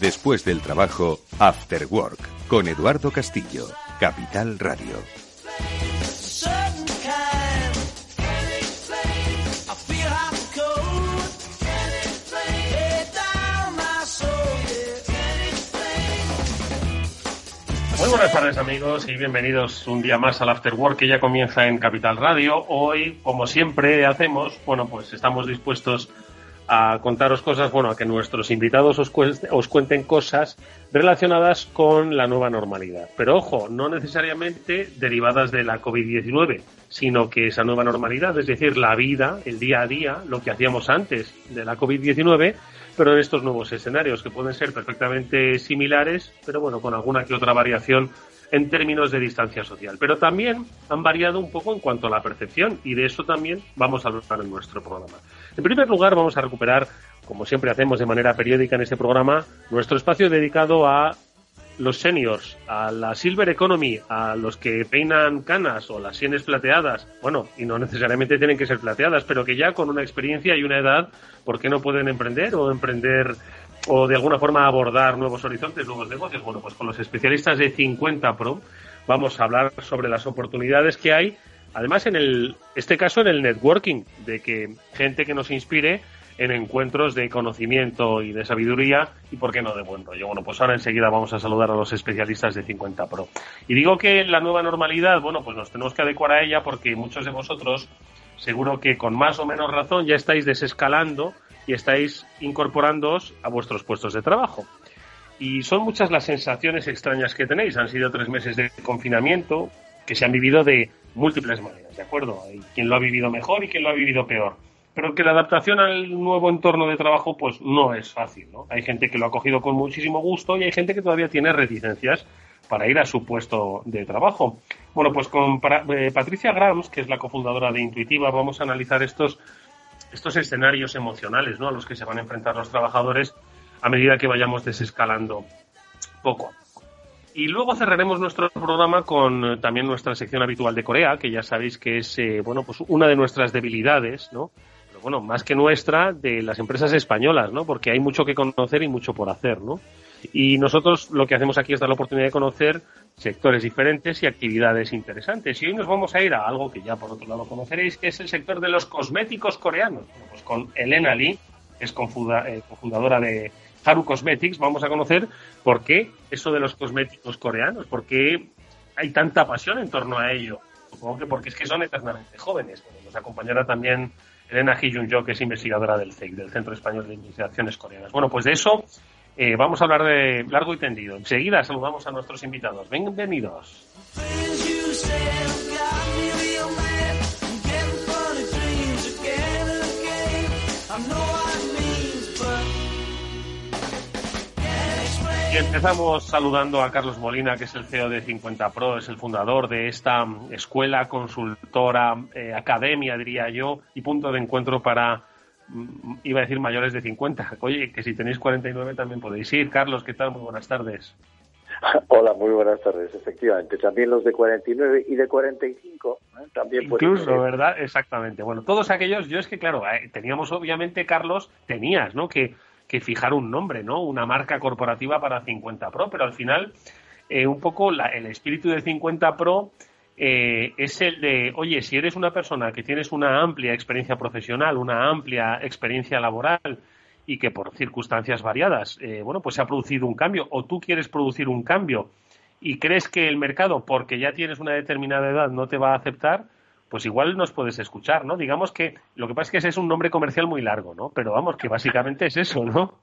Después del trabajo, After Work, con Eduardo Castillo, Capital Radio. Muy buenas tardes amigos y bienvenidos un día más al After Work que ya comienza en Capital Radio. Hoy, como siempre hacemos, bueno, pues estamos dispuestos a contaros cosas, bueno, a que nuestros invitados os, os cuenten cosas relacionadas con la nueva normalidad. Pero ojo, no necesariamente derivadas de la COVID-19, sino que esa nueva normalidad, es decir, la vida, el día a día, lo que hacíamos antes de la COVID-19, pero en estos nuevos escenarios que pueden ser perfectamente similares, pero bueno, con alguna que otra variación en términos de distancia social. Pero también han variado un poco en cuanto a la percepción y de eso también vamos a hablar en nuestro programa. En primer lugar, vamos a recuperar, como siempre hacemos de manera periódica en este programa, nuestro espacio dedicado a los seniors, a la silver economy, a los que peinan canas o las sienes plateadas, bueno, y no necesariamente tienen que ser plateadas, pero que ya con una experiencia y una edad, ¿por qué no pueden emprender o emprender o de alguna forma abordar nuevos horizontes, nuevos negocios? Bueno, pues con los especialistas de 50 Pro vamos a hablar sobre las oportunidades que hay, además en el, este caso en el networking, de que gente que nos inspire en encuentros de conocimiento y de sabiduría y, por qué no, de buen rollo. Bueno, pues ahora enseguida vamos a saludar a los especialistas de 50 Pro. Y digo que la nueva normalidad, bueno, pues nos tenemos que adecuar a ella porque muchos de vosotros, seguro que con más o menos razón, ya estáis desescalando y estáis incorporándoos a vuestros puestos de trabajo. Y son muchas las sensaciones extrañas que tenéis. Han sido tres meses de confinamiento que se han vivido de múltiples maneras, ¿de acuerdo? Hay quien lo ha vivido mejor y quien lo ha vivido peor pero que la adaptación al nuevo entorno de trabajo pues no es fácil, ¿no? Hay gente que lo ha cogido con muchísimo gusto y hay gente que todavía tiene reticencias para ir a su puesto de trabajo. Bueno, pues con eh, Patricia Grams, que es la cofundadora de Intuitiva, vamos a analizar estos, estos escenarios emocionales ¿no? a los que se van a enfrentar los trabajadores a medida que vayamos desescalando poco. Y luego cerraremos nuestro programa con eh, también nuestra sección habitual de Corea, que ya sabéis que es eh, bueno, pues una de nuestras debilidades, ¿no? bueno, más que nuestra, de las empresas españolas, ¿no? Porque hay mucho que conocer y mucho por hacer, ¿no? Y nosotros lo que hacemos aquí es dar la oportunidad de conocer sectores diferentes y actividades interesantes. Y hoy nos vamos a ir a algo que ya por otro lado conoceréis, que es el sector de los cosméticos coreanos. pues con Elena Lee, que es eh, cofundadora de Haru Cosmetics, vamos a conocer por qué eso de los cosméticos coreanos, por qué hay tanta pasión en torno a ello. Supongo que porque es que son eternamente jóvenes. nos acompañará también Elena Hee-jun-jo, que es investigadora del CEIC, del Centro Español de Investigaciones Coreanas. Bueno, pues de eso eh, vamos a hablar de largo y tendido. Enseguida saludamos a nuestros invitados. Bienvenidos. Y empezamos saludando a Carlos Molina, que es el CEO de 50 Pro, es el fundador de esta escuela, consultora, eh, academia, diría yo, y punto de encuentro para, mm, iba a decir mayores de 50. Oye, que si tenéis 49 también podéis ir. Carlos, ¿qué tal? Muy buenas tardes. Hola, muy buenas tardes. Efectivamente, también los de 49 y de 45 ¿eh? también Incluso, ¿verdad? Exactamente. Bueno, todos aquellos, yo es que, claro, eh, teníamos obviamente, Carlos, tenías, ¿no? Que que fijar un nombre, ¿no? Una marca corporativa para 50 Pro, pero al final eh, un poco el espíritu de 50 Pro eh, es el de, oye, si eres una persona que tienes una amplia experiencia profesional, una amplia experiencia laboral y que por circunstancias variadas, eh, bueno, pues se ha producido un cambio o tú quieres producir un cambio y crees que el mercado, porque ya tienes una determinada edad, no te va a aceptar, pues igual nos puedes escuchar, ¿no? Digamos que lo que pasa es que ese es un nombre comercial muy largo, ¿no? Pero vamos, que básicamente es eso, ¿no?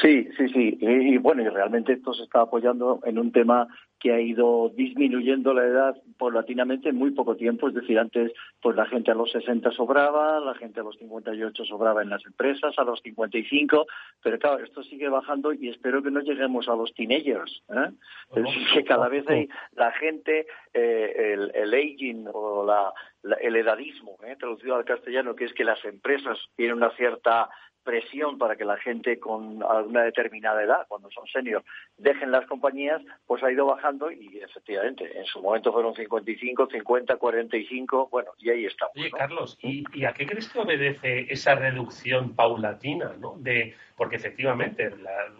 Sí, sí, sí. Y, bueno, y realmente esto se está apoyando en un tema que ha ido disminuyendo la edad paulatinamente en muy poco tiempo. Es decir, antes pues la gente a los 60 sobraba, la gente a los 58 sobraba en las empresas, a los 55, pero claro, esto sigue bajando y espero que no lleguemos a los teenagers. ¿eh? Es que cada vez hay la gente, eh, el, el, aging o la, el edadismo, ¿eh? traducido al castellano, que es que las empresas tienen una cierta presión para que la gente con alguna determinada edad, cuando son senior, dejen las compañías, pues ha ido bajando y efectivamente, en su momento fueron 55, 50, 45, bueno, y ahí estamos. Oye, Carlos, ¿y, a qué crees que obedece esa reducción paulatina? ¿no? De, porque efectivamente,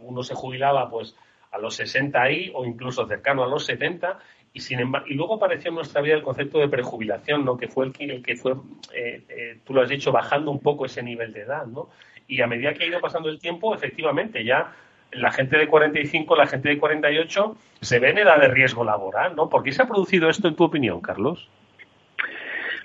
uno se jubilaba pues a los 60 ahí o incluso cercano a los 70 y sin embargo, y luego apareció en nuestra vida el concepto de prejubilación, ¿no? Que fue el que, el que fue, eh, eh, tú lo has dicho, bajando un poco ese nivel de edad, ¿no? Y a medida que ha ido pasando el tiempo, efectivamente, ya la gente de 45, la gente de 48 se ve en edad de riesgo laboral, ¿no? ¿Por qué se ha producido esto en tu opinión, Carlos?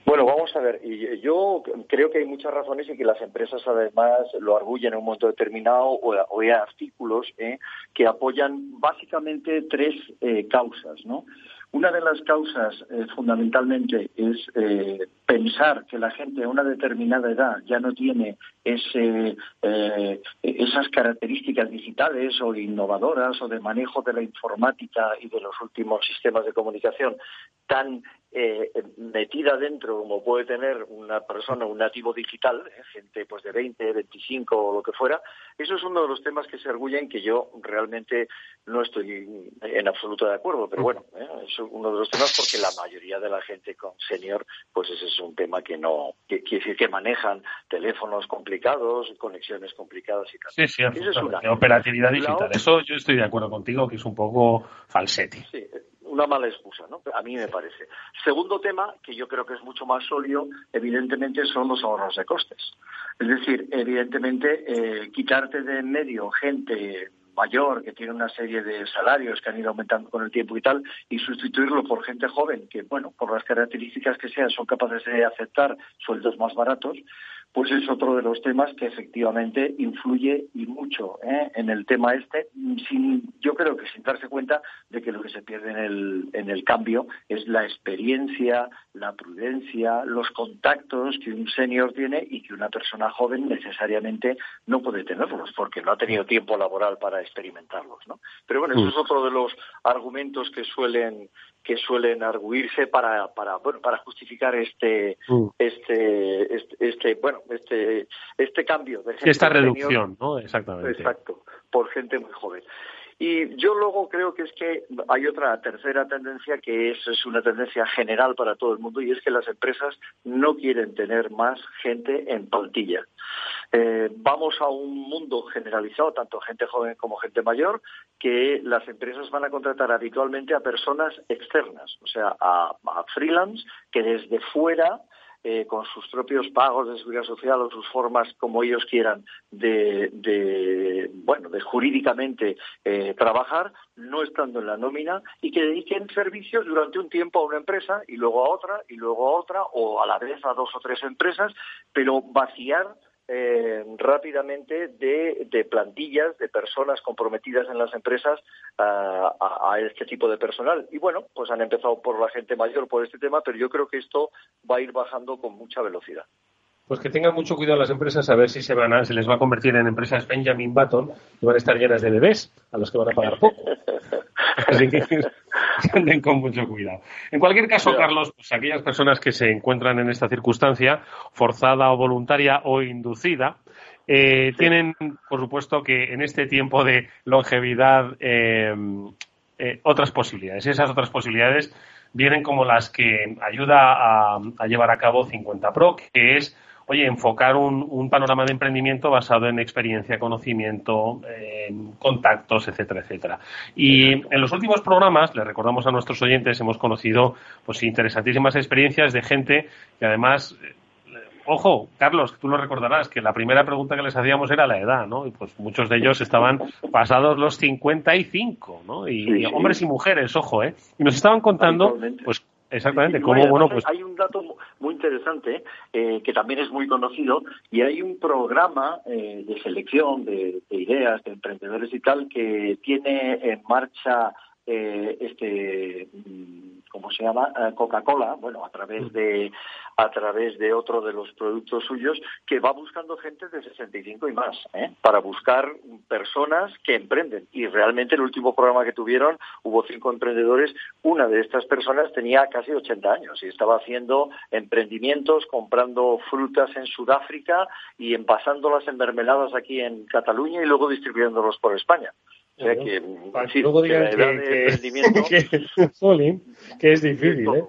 Bueno, vamos a ver. Yo creo que hay muchas razones y que las empresas además lo arguyen en un momento determinado o, hay artículos ¿eh? que apoyan básicamente tres eh, causas, ¿no? Una de las causas eh, fundamentalmente es eh, pensar que la gente a una determinada edad ya no tiene ese, eh, esas características digitales o innovadoras o de manejo de la informática y de los últimos sistemas de comunicación tan metida dentro como puede tener una persona, un nativo digital, gente pues de 20, 25 o lo que fuera. Eso es uno de los temas que se arguyen que yo realmente no estoy en absoluto de acuerdo, pero bueno, eso uno de los temas porque la mayoría de la gente con senior, pues ese es un tema que no, quiere decir que manejan teléfonos complicados, conexiones complicadas y tal. Sí, sí, es una. operatividad digital. Eso yo estoy de acuerdo contigo, que es un poco falsetti. Sí, una mala excusa, ¿no? A mí me parece. Segundo tema, que yo creo que es mucho más sólido, evidentemente son los ahorros de costes. Es decir, evidentemente, eh, quitarte de en medio gente mayor, que tiene una serie de salarios que han ido aumentando con el tiempo y tal, y sustituirlo por gente joven que, bueno, por las características que sean, son capaces de aceptar sueldos más baratos, pues es otro de los temas que efectivamente influye y mucho ¿eh? en el tema este, sin, yo creo que sin darse cuenta de que lo que se pierde en el, en el cambio es la experiencia, la prudencia, los contactos que un senior tiene y que una persona joven necesariamente no puede tenerlos porque no ha tenido tiempo laboral para experimentarlos, ¿no? Pero bueno, eso es otro de los argumentos que suelen que suelen arguirse para para bueno, para justificar este, este este este bueno este este cambio de esta reducción, ¿no? Exactamente. Exacto, por gente muy joven. Y yo luego creo que es que hay otra tercera tendencia que es, una tendencia general para todo el mundo y es que las empresas no quieren tener más gente en plantilla. Eh, vamos a un mundo generalizado, tanto gente joven como gente mayor, que las empresas van a contratar habitualmente a personas externas, o sea, a, a freelance que desde fuera eh, con sus propios pagos de seguridad social o sus formas como ellos quieran de, bueno de jurídicamente eh, trabajar no estando en la nómina y que dediquen servicios durante un tiempo a una empresa y luego a otra y luego a otra o a la vez a dos o tres empresas pero vaciar eh, rápidamente de, plantillas, de personas comprometidas en las empresas a, este tipo de personal. Y bueno, pues han empezado por la gente mayor por este tema, pero yo creo que esto va a ir bajando con mucha velocidad. Pues que tengan mucho cuidado las empresas a ver si se van a, se les va a convertir en empresas Benjamin Button y van a estar llenas de bebés a los que van a pagar poco. Así que anden con mucho cuidado. En cualquier caso, Carlos, pues aquellas personas que se encuentran en esta circunstancia, forzada o voluntaria o inducida, eh, tienen, por supuesto, que en este tiempo de longevidad eh, eh, otras posibilidades. Esas otras posibilidades vienen como las que ayuda a, a llevar a cabo 50 Pro, que es oye, enfocar un, panorama de emprendimiento basado en experiencia, conocimiento, en contactos, etcétera, etcétera. Y en los últimos programas, le recordamos a nuestros oyentes, hemos conocido pues interesantísimas experiencias de gente que además eh, ojo, Carlos, tú lo recordarás, que la primera pregunta que les hacíamos era la edad, ¿no? Y pues muchos de ellos estaban pasados los 55, ¿no? Y, y hombres y mujeres, ojo, ¿eh? Y nos estaban contando, pues, Exactamente, como bueno, pues... Hay un dato muy interesante eh, que también es muy conocido y hay un programa eh, de selección de, ideas, de emprendedores y tal que tiene en marcha eh, este mm, ¿cómo se llama? Coca-Cola, bueno, a través de a través de otro de los productos suyos que va buscando gente de 65 y más, ¿eh? para buscar personas que emprenden. Y realmente el último programa que tuvieron hubo cinco emprendedores. Una de estas personas tenía casi 80 años y estaba haciendo emprendimientos, comprando frutas en Sudáfrica y envasándolas en mermeladas aquí en Cataluña y luego distribuyéndolos por España. O sea que, luego digan que, que, es difícil, ¿eh?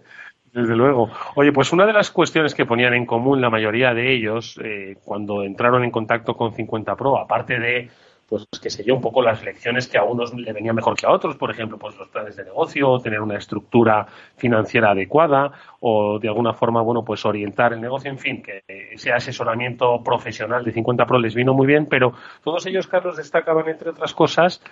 Desde luego. Oye, pues una de las cuestiones que ponían en común la mayoría de ellos eh, cuando entraron en contacto con 50 Pro, aparte de, pues, qué sé yo, un poco las lecciones que a unos le venían mejor que a otros, por ejemplo, pues los planes de negocio, tener una estructura financiera adecuada o de alguna forma, bueno, pues orientar el negocio, en fin, que ese asesoramiento profesional de 50 Pro les vino muy bien, pero todos ellos, Carlos, destacaban, entre otras cosas,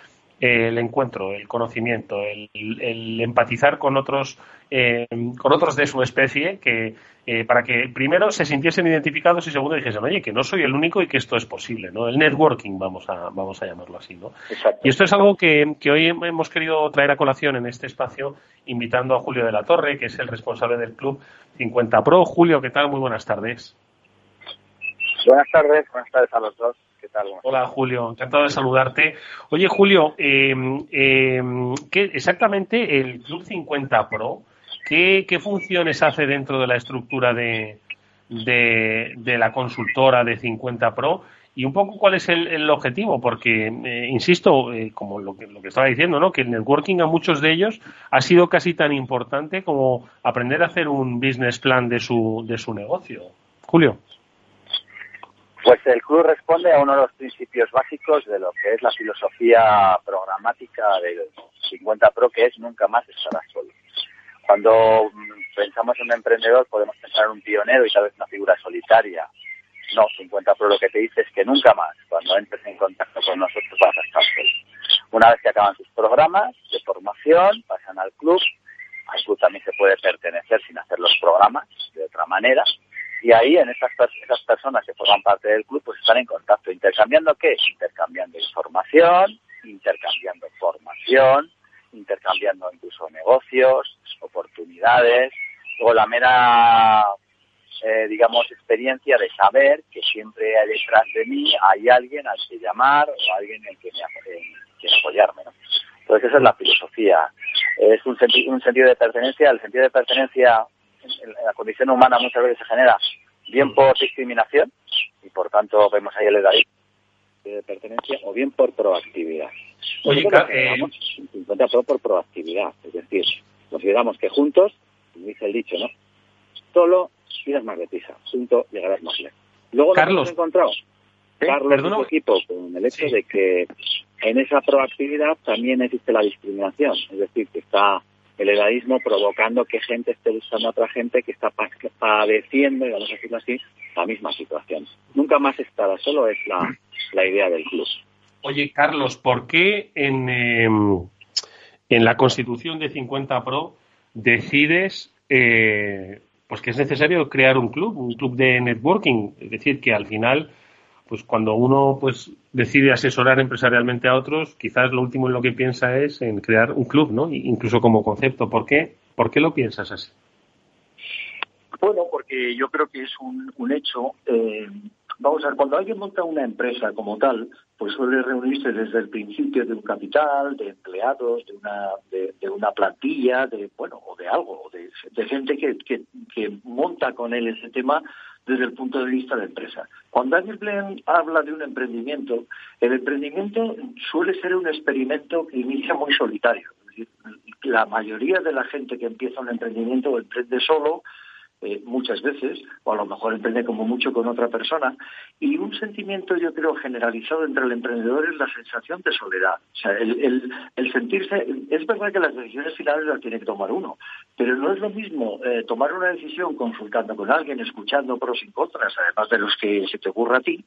el encuentro, el conocimiento, el, empatizar con otros, eh, con otros de su especie, que eh, para que primero se sintiesen identificados y segundo dijesen, oye, que no soy el único y que esto es posible, ¿no? El networking, vamos a, vamos a llamarlo así, ¿no? Y esto es algo que, que hoy hemos querido traer a colación en este espacio, invitando a Julio de la Torre, que es el responsable del club 50 Pro. Julio, ¿qué tal? Muy buenas tardes. Buenas tardes, buenas tardes a los dos. Hola Julio, encantado de saludarte. Oye Julio, eh, eh, ¿qué, exactamente el Club 50 Pro, ¿qué, funciones hace dentro de la estructura de, de, la consultora de 50 Pro? Y un poco cuál es el, objetivo, porque, eh, insisto, como lo que, lo que estaba diciendo, ¿no? que el networking a muchos de ellos ha sido casi tan importante como aprender a hacer un business plan de su, de su negocio. Julio. Pues el club responde a uno de los principios básicos de lo que es la filosofía programática del 50 Pro, que es nunca más estarás solo. Cuando mm, pensamos en un emprendedor podemos pensar en un pionero y tal vez una figura solitaria. No, 50 Pro lo que te dice es que nunca más, cuando entres en contacto con nosotros, vas a estar solo. Una vez que acaban sus programas de formación, pasan al club. Al club también se puede pertenecer sin hacer los programas de otra manera y ahí, en esas, esas personas que forman parte del club, pues están en contacto. ¿Intercambiando qué? Intercambiando información, intercambiando formación, intercambiando incluso negocios, oportunidades, o la mera, eh, digamos, experiencia de saber que siempre detrás de mí hay alguien al que llamar o alguien en que me, apoyarme. ¿no? Entonces esa es la filosofía. Es un, un sentido de pertenencia. El sentido de pertenencia la condición humana muchas veces se genera bien por discriminación y por tanto vemos ahí el edad de pertenencia o bien por proactividad. Oye, eh... 50 por proactividad, es decir, consideramos que juntos, dice el dicho, ¿no? Solo irás más deprisa, junto llegarás más lejos. Luego Carlos, hemos encontrado, Carlos y equipo, con el hecho de que en esa proactividad también existe la discriminación, es decir, que está el edaísmo provocando que gente esté buscando a otra gente que está padeciendo, vamos así, la misma situación. Nunca más estará solo, es la, la idea del club. Oye, Carlos, ¿por qué en, em, en la constitución de 50 Pro decides eh, pues que es necesario crear un club, un club de networking? Es decir, que al final pues cuando uno pues decide asesorar empresarialmente a otros, quizás lo último en lo que piensa es en crear un club, ¿no? Incluso como concepto. ¿Por qué? ¿Por qué lo piensas así? Bueno, porque yo creo que es un, hecho. Eh, vamos a ver, cuando alguien monta una empresa como tal, pues suele reunirse desde el principio de un capital, de empleados, de una, de, una plantilla, de bueno, o de algo, de, de gente que, que, que monta con él ese tema desde el punto de vista de empresa. Cuando alguien habla de un emprendimiento, el emprendimiento suele ser un experimento que inicia muy solitario. la mayoría de la gente que empieza un emprendimiento emprende solo, eh, muchas veces, o a lo mejor emprende como mucho con otra persona, y un sentimiento, yo creo, generalizado entre el emprendedor es la sensación de soledad. O sea, el, sentirse, es verdad que las decisiones finales las tiene que tomar uno, pero no es lo mismo eh, tomar una decisión consultando con alguien, escuchando pros y contras, además de los que se te ocurra a ti,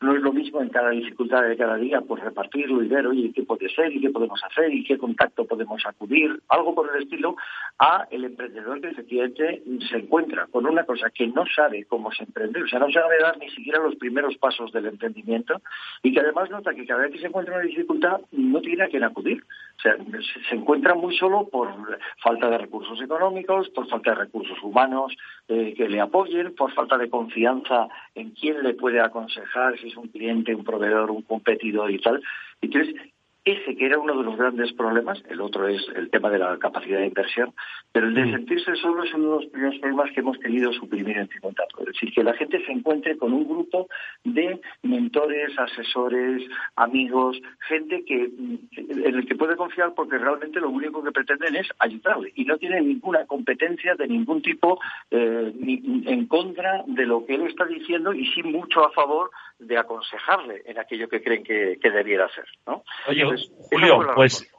no es lo mismo en cada dificultad de cada día, pues repartirlo y ver, oye, qué puede ser y qué podemos hacer y qué contacto podemos acudir, algo por el estilo, a el emprendedor que efectivamente se encuentra con una cosa que no sabe cómo se emprende, o sea, no sabe dar ni siquiera los primeros pasos del emprendimiento y que además nota que cada vez que se encuentra una dificultad no tiene a quién acudir. O sea, se encuentra muy solo por falta de recursos económicos, por falta de recursos humanos eh, que le apoyen, por falta de confianza en quién le puede aconsejar, si es un cliente, un proveedor, un competidor y tal. Entonces, ese que era uno de los grandes problemas, el otro es el tema de la capacidad de inversión, pero el de mm. sentirse solo es uno de los primeros problemas que hemos querido suprimir en 50 Es decir, que la gente se encuentre con un grupo de mentores, asesores, amigos, gente que en el que puede confiar porque realmente lo único que pretenden es ayudarle y no tienen ninguna competencia de ningún tipo eh, en contra de lo que él está diciendo y sí mucho a favor de aconsejarle en aquello que creen que, debiera ser. ¿no? Oye, Julio, pues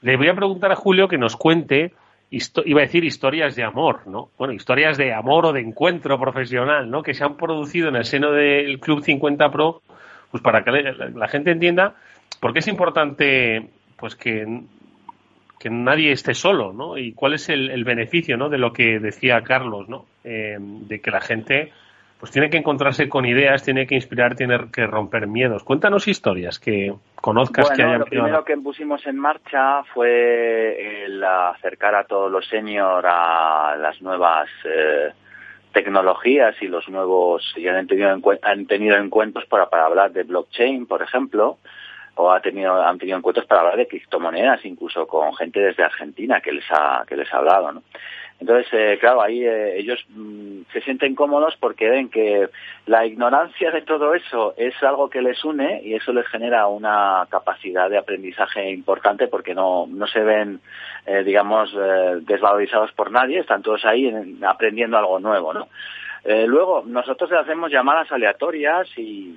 le voy a preguntar a Julio que nos cuente, iba a decir historias de amor, ¿no? Bueno, historias de amor o de encuentro profesional, ¿no? Que se han producido en el seno del Club 50 Pro, pues para que la gente entienda por qué es importante, pues que que nadie esté solo, ¿no? Y cuál es el, beneficio, ¿no? De lo que decía Carlos, ¿no? Eh, de que la gente pues tiene que encontrarse con ideas, tiene que inspirar, tiene que romper miedos. Cuéntanos historias que conozcas que hayan... Lo primero que pusimos en marcha fue el acercar a todos los seniors a las nuevas eh, tecnologías y los nuevos, y han tenido, han tenido encuentros para, para hablar de blockchain, por ejemplo, o ha tenido, han tenido encuentros para hablar de criptomonedas, incluso con gente desde Argentina que les ha, que les ha hablado, ¿no? Entonces, eh, claro, ahí eh, ellos mm, se sienten cómodos porque ven que la ignorancia de todo eso es algo que les une y eso les genera una capacidad de aprendizaje importante porque no, no se ven, eh, digamos, desvalorizados por nadie, están todos ahí aprendiendo algo nuevo, ¿no? luego, nosotros le hacemos llamadas aleatorias y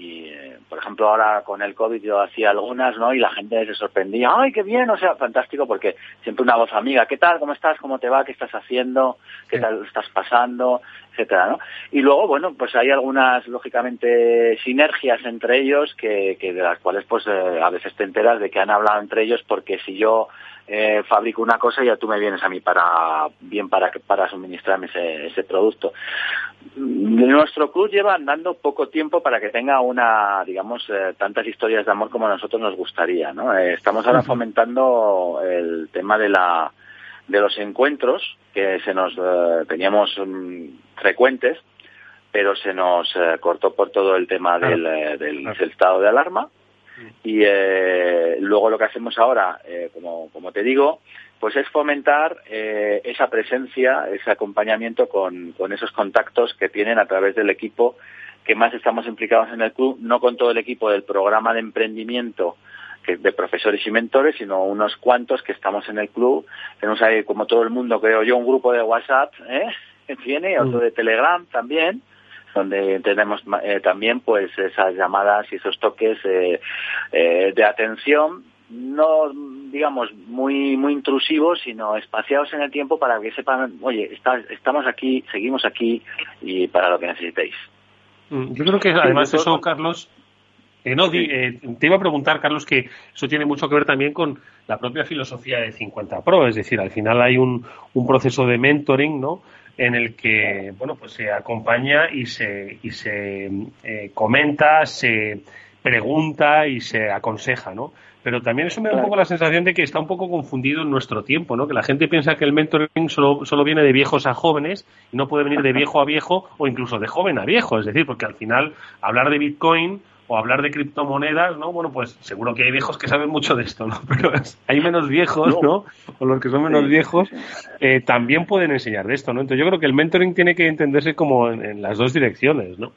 y eh, por ejemplo ahora con el COVID yo hacía algunas no y la gente se sorprendía ay qué bien o sea fantástico porque siempre una voz amiga qué tal cómo estás cómo te va qué estás haciendo qué tal estás pasando etcétera no y luego bueno pues hay algunas lógicamente sinergias entre ellos que, que de las cuales pues eh, a veces te enteras de que han hablado entre ellos porque si yo eh, fabrico una cosa y ya tú me vienes a mí para bien para para suministrarme ese, ese producto. Nuestro club lleva andando poco tiempo para que tenga una, digamos, eh, tantas historias de amor como a nosotros nos gustaría, ¿no? Eh, estamos ahora fomentando el tema de la de los encuentros que se nos teníamos mm, frecuentes, pero se nos cortó por todo el tema del, del estado de alarma y eh, luego lo que hacemos ahora, eh, como, como te digo, pues es fomentar eh, esa presencia, ese acompañamiento con, con esos contactos que tienen a través del equipo que más estamos implicados en el club, no con todo el equipo del programa de emprendimiento que de profesores y mentores, sino unos cuantos que estamos en el club. Tenemos ahí, como todo el mundo, creo yo, un grupo de WhatsApp, ¿eh? tiene, otro mm. de Telegram también, donde tenemos eh, también pues esas llamadas y esos toques eh, eh, de atención no digamos muy muy intrusivos sino espaciados en el tiempo para que sepan oye estamos aquí seguimos aquí y para lo que necesitéis mm, yo creo que además eso Carlos no, te iba a preguntar, Carlos, que eso tiene mucho que ver también con la propia filosofía de 50 Pro, es decir, al final hay un, un proceso de mentoring, ¿no? En el que bueno pues se acompaña y se y se eh, comenta se pregunta y se aconseja no pero también eso me da un poco la sensación de que está un poco confundido en nuestro tiempo, ¿no? Que la gente piensa que el mentoring solo, solo viene de viejos a jóvenes y no puede venir de viejo a viejo o incluso de joven a viejo. Es decir, porque al final hablar de Bitcoin o hablar de criptomonedas, ¿no? Bueno, pues seguro que hay viejos que saben mucho de esto, ¿no? Pero hay menos viejos, ¿no? O los que son menos viejos eh, también pueden enseñar de esto, ¿no? Entonces yo creo que el mentoring tiene que entenderse como en las dos direcciones, ¿no?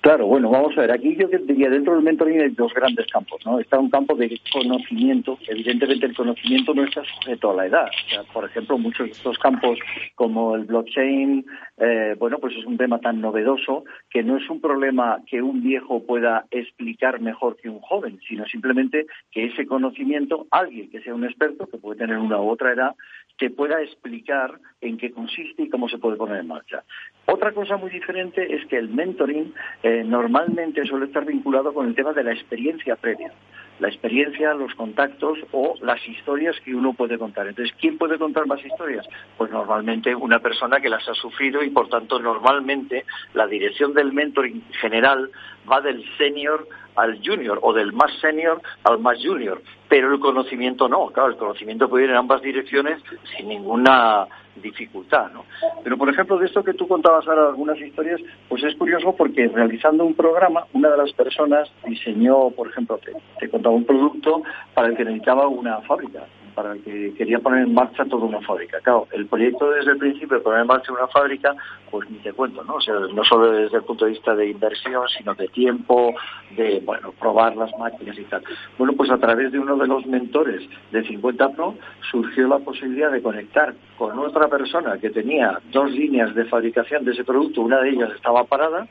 Claro, bueno, vamos a ver, aquí yo diría, dentro del mentoring hay dos grandes campos, ¿no? Está un campo de conocimiento, evidentemente el conocimiento no está sujeto a la edad. por ejemplo, muchos de estos campos, como el blockchain, eh, bueno, pues es un tema tan novedoso que no es un problema que un viejo pueda explicar mejor que un joven, sino simplemente que ese conocimiento, alguien que sea un experto, que puede tener una u otra edad, que pueda explicar en qué consiste y cómo se puede poner en marcha. Otra cosa muy diferente es que el mentoring eh, normalmente suele estar vinculado con el tema de la experiencia previa. La experiencia, los contactos o las historias que uno puede contar. Entonces, ¿quién puede contar más historias? Pues normalmente una persona que las ha sufrido y, por tanto, normalmente la dirección del mentoring general va del senior al junior o del más senior al más junior, pero el conocimiento no. Claro, el conocimiento puede ir en ambas direcciones sin ninguna dificultad, ¿no? Pero, por ejemplo, de esto que tú contabas ahora, algunas historias, pues es curioso porque realizando un programa, una de las personas diseñó, por ejemplo, te, te contaba un producto para el que necesitaba una fábrica, para que quería poner en marcha toda una fábrica. Claro, el proyecto desde el principio de poner en marcha una fábrica, pues ni te cuento, ¿no? O sea, no solo desde el punto de vista de inversión, sino de tiempo, de, bueno, probar las máquinas y tal. Bueno, pues a través de uno de los mentores de 50 Pro surgió la posibilidad de conectar con otra persona que tenía dos líneas de fabricación de ese producto, una de ellas estaba parada,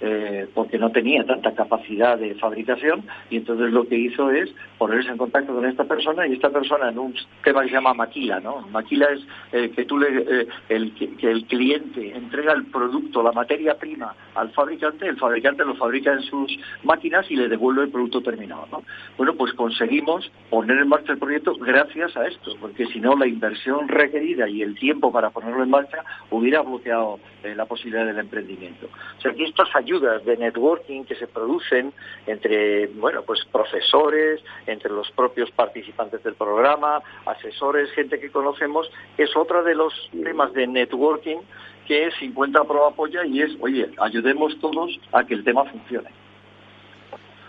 eh, porque no tenía tanta capacidad de fabricación y entonces lo que hizo es ponerse en contacto con esta persona y esta persona en un tema que se llama maquila, ¿no? Maquila es eh, que tú le, eh, el, que el cliente entrega el producto, la materia prima al fabricante, el fabricante lo fabrica en sus máquinas y le devuelve el producto terminado, ¿no? Bueno, pues conseguimos poner en marcha el proyecto gracias a esto, porque si no la inversión requerida y el tiempo para ponerlo en marcha hubiera bloqueado la posibilidad del emprendimiento. O sea, que estas ayudas de networking que se producen entre, bueno, pues profesores, entre los propios participantes del programa, asesores, gente que conocemos, es otra de los temas de networking que 50 Pro apoya y es, oye, ayudemos todos a que el tema funcione.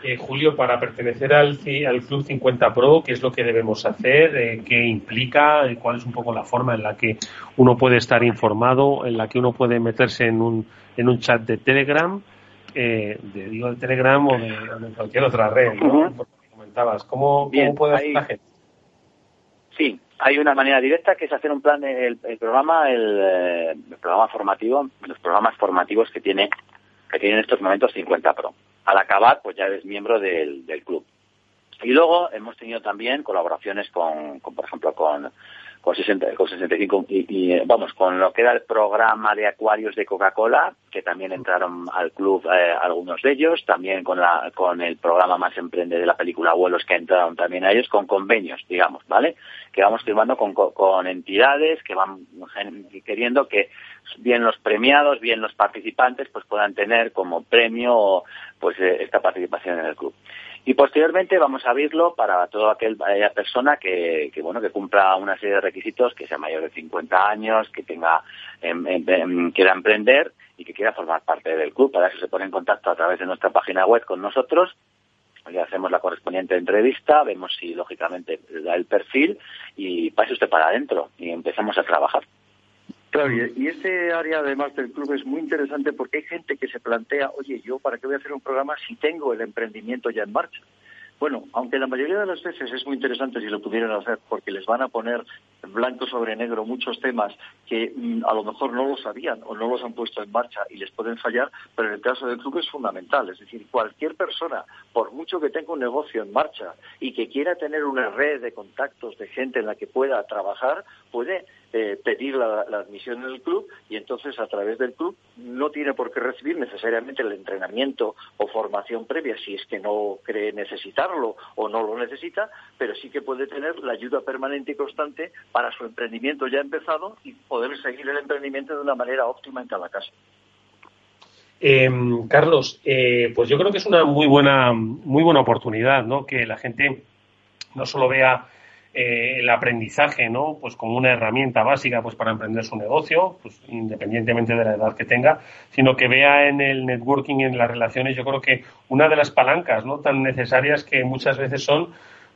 Eh, Julio, para pertenecer al, al, Club 50 Pro, ¿qué es lo que debemos hacer? Eh, ¿Qué implica? Eh, ¿Cuál es un poco la forma en la que uno puede estar informado, en la que uno puede meterse en un, en un chat de Telegram, de, digo, de Telegram o de, cualquier otra red? ¿no? comentabas. ¿Cómo, puede hacer la gente? Sí, hay una manera directa que es hacer un plan, el, programa, el, programa formativo, los programas formativos que tiene que tiene en estos momentos 50 Pro al acabar, pues ya eres miembro del, club. Y luego hemos tenido también colaboraciones con, por ejemplo, con, con, 60, con 65 y, y, vamos, con lo que era el programa de acuarios de Coca-Cola, que también entraron al club eh, algunos de ellos, también con, la, con el programa Más Emprende de la película Abuelos, que entraron también a ellos, con convenios, digamos, ¿vale? Que vamos firmando con, con entidades que van queriendo que bien los premiados, bien los participantes, pues puedan tener como premio pues eh, esta participación en el club. Y posteriormente vamos a abrirlo para toda aquella persona que, que, bueno que cumpla una serie de requisitos, que sea mayor de 50 años, que tenga em, em, em, quiera emprender y que quiera formar parte del club. Para eso se pone en contacto a través de nuestra página web con nosotros le hacemos la correspondiente entrevista, vemos si lógicamente da el perfil y pase usted para adentro y empezamos a trabajar. Claro, y este área además del club es muy interesante porque hay gente que se plantea, oye, yo para qué voy a hacer un programa si tengo el emprendimiento ya en marcha. Bueno, aunque la mayoría de las veces es muy interesante si lo pudieran hacer, porque les van a poner blanco sobre negro muchos temas que mm, a lo mejor no lo sabían o no los han puesto en marcha y les pueden fallar, pero en el caso del club es fundamental. Es decir, cualquier persona, por mucho que tenga un negocio en marcha y que quiera tener una red de contactos de gente en la que pueda trabajar, puede eh, pedir la, admisión en el club y entonces a través del club no tiene por qué recibir necesariamente el entrenamiento o formación previa si es que no cree necesitarlo o no lo necesita, pero sí que puede tener la ayuda permanente y constante para su emprendimiento ya empezado y poder seguir el emprendimiento de una manera óptima en cada caso. Em, Carlos, eh, pues yo creo que es una muy buena, muy buena oportunidad, ¿no? Que la gente no solo vea eh, el aprendizaje, ¿no? Pues como una herramienta básica, pues para emprender su negocio, pues independientemente de la edad que tenga, sino que vea en el networking, en las relaciones, yo creo que una de las palancas, ¿no? Tan necesarias que muchas veces son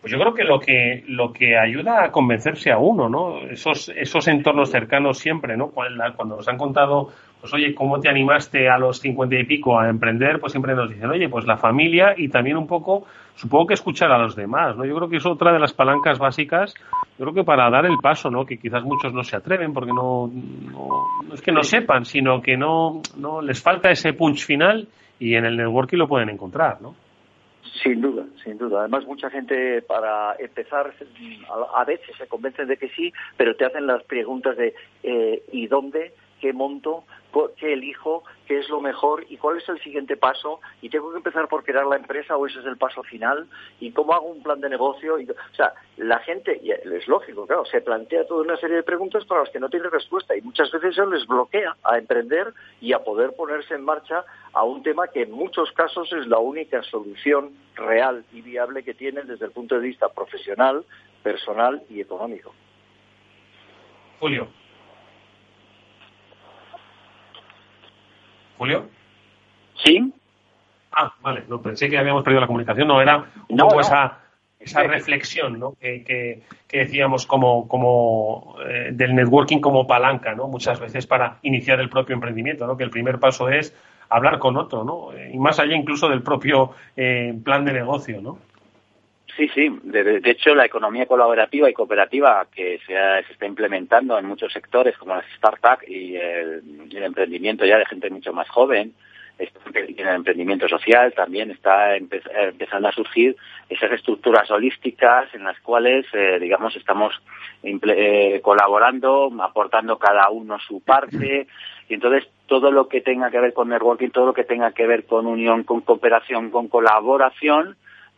pues yo creo que lo que lo que ayuda a convencerse a uno, ¿no? Esos esos entornos cercanos siempre, ¿no? Cuando nos han contado, pues oye, ¿cómo te animaste a los cincuenta y pico a emprender? Pues siempre nos dicen, oye, pues la familia y también un poco, supongo que escuchar a los demás, ¿no? Yo creo que es otra de las palancas básicas, yo creo que para dar el paso, ¿no? Que quizás muchos no se atreven porque no, no, no es que no sepan, sino que no, no les falta ese punch final y en el networking lo pueden encontrar, ¿no? Sin duda, sin duda. Además, mucha gente para empezar a veces se convencen de que sí, pero te hacen las preguntas de eh, ¿y dónde? qué monto, qué elijo, qué es lo mejor y cuál es el siguiente paso y tengo que empezar por crear la empresa o ese es el paso final y cómo hago un plan de negocio. Y, o sea, la gente, y es lógico, claro, se plantea toda una serie de preguntas para las que no tiene respuesta y muchas veces eso les bloquea a emprender y a poder ponerse en marcha a un tema que en muchos casos es la única solución real y viable que tienen desde el punto de vista profesional, personal y económico. Julio. Julio. Sí. Ah, vale, no pensé que habíamos perdido la comunicación, no, era un poco esa, esa reflexión ¿no? que, que, decíamos como, como eh, del networking como palanca, ¿no? muchas veces para iniciar el propio emprendimiento, ¿no? que el primer paso es hablar con otro, ¿no? y más allá incluso del propio eh, plan de negocio. ¿no? Sí, sí. De, hecho, la economía colaborativa y cooperativa que se, se, está implementando en muchos sectores, como las startups y el, emprendimiento ya de gente mucho más joven, en el emprendimiento social también está empezando a surgir esas estructuras holísticas en las cuales, eh, digamos, estamos eh, colaborando, aportando cada uno su parte, y entonces todo lo que tenga que ver con networking, todo lo que tenga que ver con unión, con cooperación, con colaboración,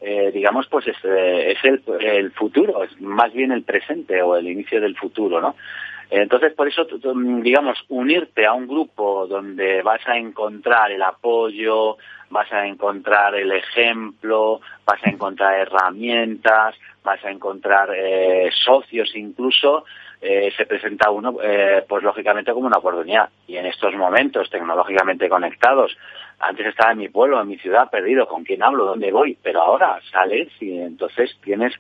eh, digamos, pues es, eh, es el, el, futuro, es más bien el presente o el inicio del futuro, ¿no? Entonces, por eso, digamos, unirte a un grupo donde vas a encontrar el apoyo, vas a encontrar el ejemplo, vas a encontrar herramientas, vas a encontrar eh, socios incluso, eh, se presenta uno, eh, pues lógicamente como una oportunidad. Y en estos momentos tecnológicamente conectados, antes estaba en mi pueblo, en mi ciudad, perdido, con quién hablo, dónde voy, pero ahora sales y entonces tienes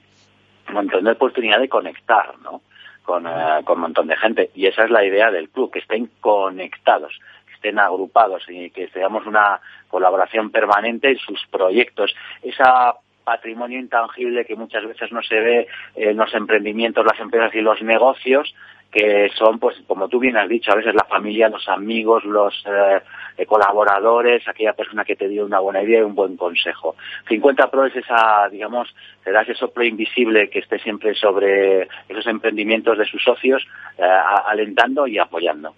un montón de oportunidad de conectar, ¿no? Con, eh, con un montón de gente. Y esa es la idea del club, que estén conectados, estén agrupados y que tengamos una colaboración permanente en sus proyectos. Esa patrimonio intangible que muchas veces no se ve en los emprendimientos, las empresas y los negocios, que son, pues, como tú bien has dicho, a veces la familia, los amigos, los eh, colaboradores, aquella persona que te dio una buena idea y un buen consejo. 50 Pro es esa, digamos, será ese soplo invisible que esté siempre sobre esos emprendimientos de sus socios, eh, alentando y apoyando.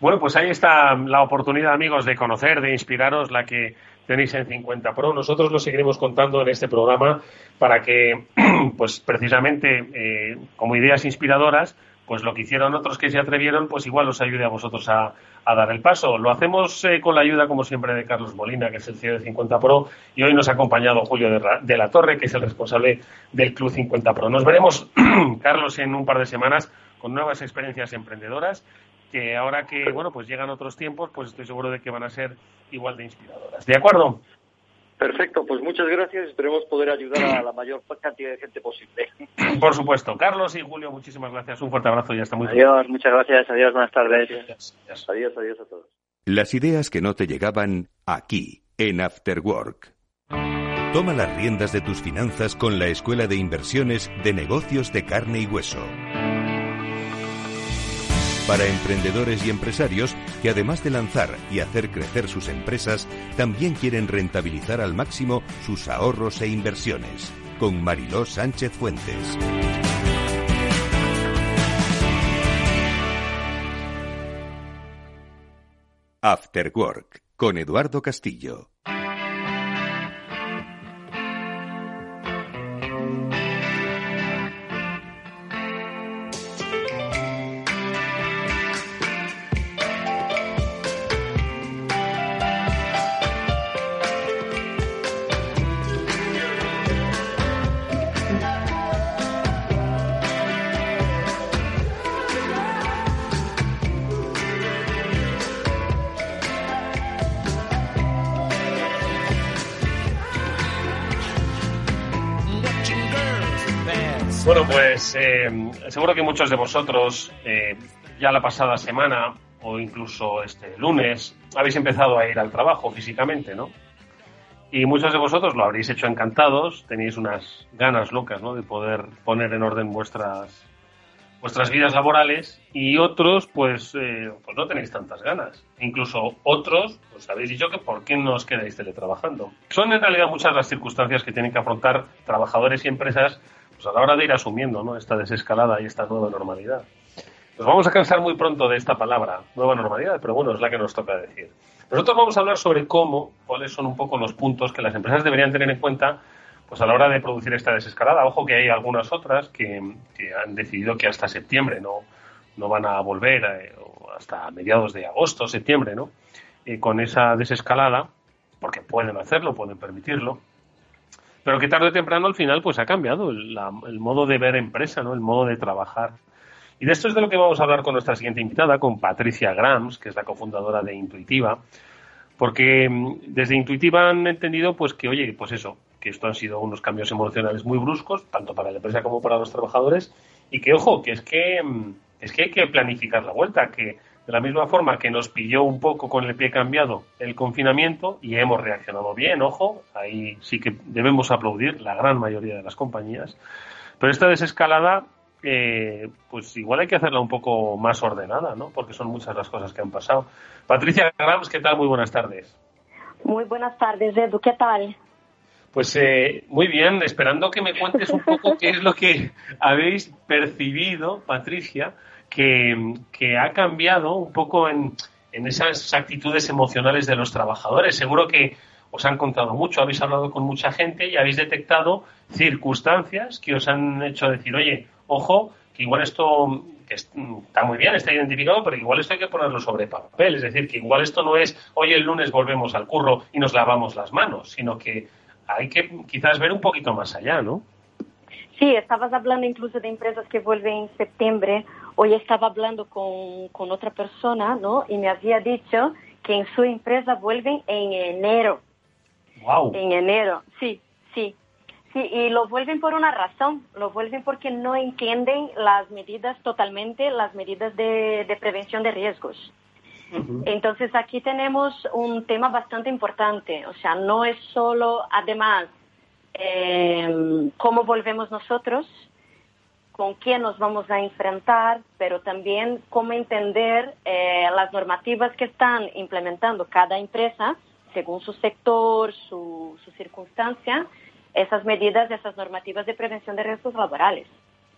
Bueno, pues ahí está la oportunidad, amigos, de conocer, de inspiraros, la que tenéis en 50 Pro. Nosotros lo seguiremos contando en este programa para que, pues precisamente, eh, como ideas inspiradoras, pues lo que hicieron otros que se atrevieron, pues igual os ayude a vosotros a, dar el paso. Lo hacemos eh, con la ayuda, como siempre, de Carlos Molina, que es el CEO de 50 Pro, y hoy nos ha acompañado Julio de, la Torre, que es el responsable del Club 50 Pro. Nos veremos, Carlos, en un par de semanas con nuevas experiencias emprendedoras que ahora que bueno pues llegan otros tiempos pues estoy seguro de que van a ser igual de inspiradoras de acuerdo Perfecto, pues muchas gracias. Esperemos poder ayudar a la mayor cantidad de gente posible. Por supuesto. Carlos y Julio, muchísimas gracias. Un fuerte abrazo y hasta muy. Adiós, muchas gracias. Adiós, buenas tardes. Adiós, adiós a todos. Las ideas que no te llegaban aquí, en After Work. Toma las riendas de tus finanzas con la Escuela de Inversiones de Negocios de Carne y Hueso para emprendedores y empresarios que además de lanzar y hacer crecer sus empresas, también quieren rentabilizar al máximo sus ahorros e inversiones. Con Mariló Sánchez Fuentes. After Work con Eduardo Castillo. Pues eh, seguro que muchos de vosotros eh, ya la pasada semana o incluso este lunes habéis empezado a ir al trabajo físicamente, ¿no? Y muchos de vosotros lo habréis hecho encantados, tenéis unas ganas locas, ¿no? De poder poner en orden vuestras vuestras vidas laborales y otros pues, eh, pues no tenéis tantas ganas. Incluso otros pues habéis dicho que por qué no os quedáis teletrabajando. Son en realidad muchas las circunstancias que tienen que afrontar trabajadores y empresas pues a la hora de ir asumiendo ¿no? esta desescalada y esta nueva normalidad. Nos vamos a cansar muy pronto de esta palabra, nueva normalidad, pero bueno, es la que nos toca decir. Nosotros vamos a hablar sobre cómo, cuáles son un poco los puntos que las empresas deberían tener en cuenta pues a la hora de producir esta desescalada. Ojo que hay algunas otras que, han decidido que hasta septiembre no, no van a volver, eh, hasta mediados de agosto, septiembre, ¿no? Eh, con esa desescalada, porque pueden hacerlo, pueden permitirlo, pero que tarde o temprano al final pues ha cambiado el, modo de ver empresa, ¿no? El modo de trabajar. Y de esto es de lo que vamos a hablar con nuestra siguiente invitada, con Patricia Grams, que es la cofundadora de Intuitiva, porque mm, desde Intuitiva han entendido pues que, oye, pues eso, que esto han sido unos cambios emocionales muy bruscos, tanto para la empresa como para los trabajadores, y que, ojo, que es que, mm, es que hay que planificar la vuelta, que de la misma forma que nos pilló un poco con el pie cambiado el confinamiento y hemos reaccionado bien, ojo, ahí sí que debemos aplaudir la gran mayoría de las compañías, pero esta desescalada eh, pues igual hay que hacerla un poco más ordenada, ¿no? Porque son muchas las cosas que han pasado. Patricia Grams, ¿qué tal? Muy buenas tardes. Muy buenas tardes, Edu, ¿qué tal? Pues eh, muy bien, esperando que me cuentes un poco qué es lo que habéis percibido, Patricia, que, que ha cambiado un poco en, en esas actitudes emocionales de los trabajadores. Seguro que os han contado mucho, habéis hablado con mucha gente y habéis detectado circunstancias que os han hecho decir, oye, ojo, que igual esto está muy bien, está identificado, pero igual esto hay que ponerlo sobre papel. Es decir, que igual esto no es hoy el lunes volvemos al curro y nos lavamos las manos, sino que hay que quizás ver un poquito más allá, ¿no? Sí, estabas hablando incluso de empresas que vuelven en septiembre. Hoy estaba hablando con, con otra persona, ¿no? Y me había dicho que en su empresa vuelven en enero. Wow. En enero, sí, sí. Sí, y lo vuelven por una razón, lo vuelven porque no entienden las medidas totalmente, las medidas de, de prevención de riesgos. Entonces aquí tenemos un tema bastante importante, o sea, no es solo, además, eh, cómo volvemos nosotros, con quién nos vamos a enfrentar, pero también cómo entender eh, las normativas que están implementando cada empresa según su sector, su, su circunstancia, esas medidas, esas normativas de prevención de riesgos laborales.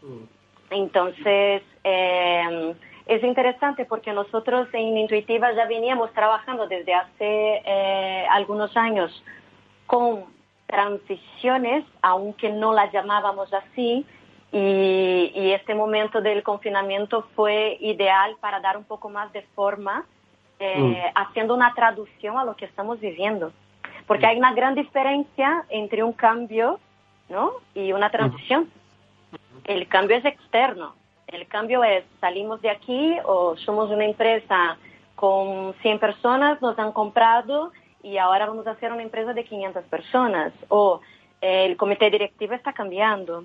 Mm. Entonces, eh, es interesante porque nosotros en Intuitiva ya veníamos trabajando desde hace eh, algunos años con transiciones, aunque no las llamábamos así, y, y, este momento del confinamiento fue ideal para dar un poco más de forma, eh, mm. haciendo una traducción a lo que estamos viviendo. Porque hay una gran diferencia entre un cambio ¿no? y una transición. El cambio es externo. El cambio es salimos de aquí o somos una empresa con 100 personas, nos han comprado y ahora vamos a hacer una empresa de 500 personas. O eh, el comité directivo está cambiando.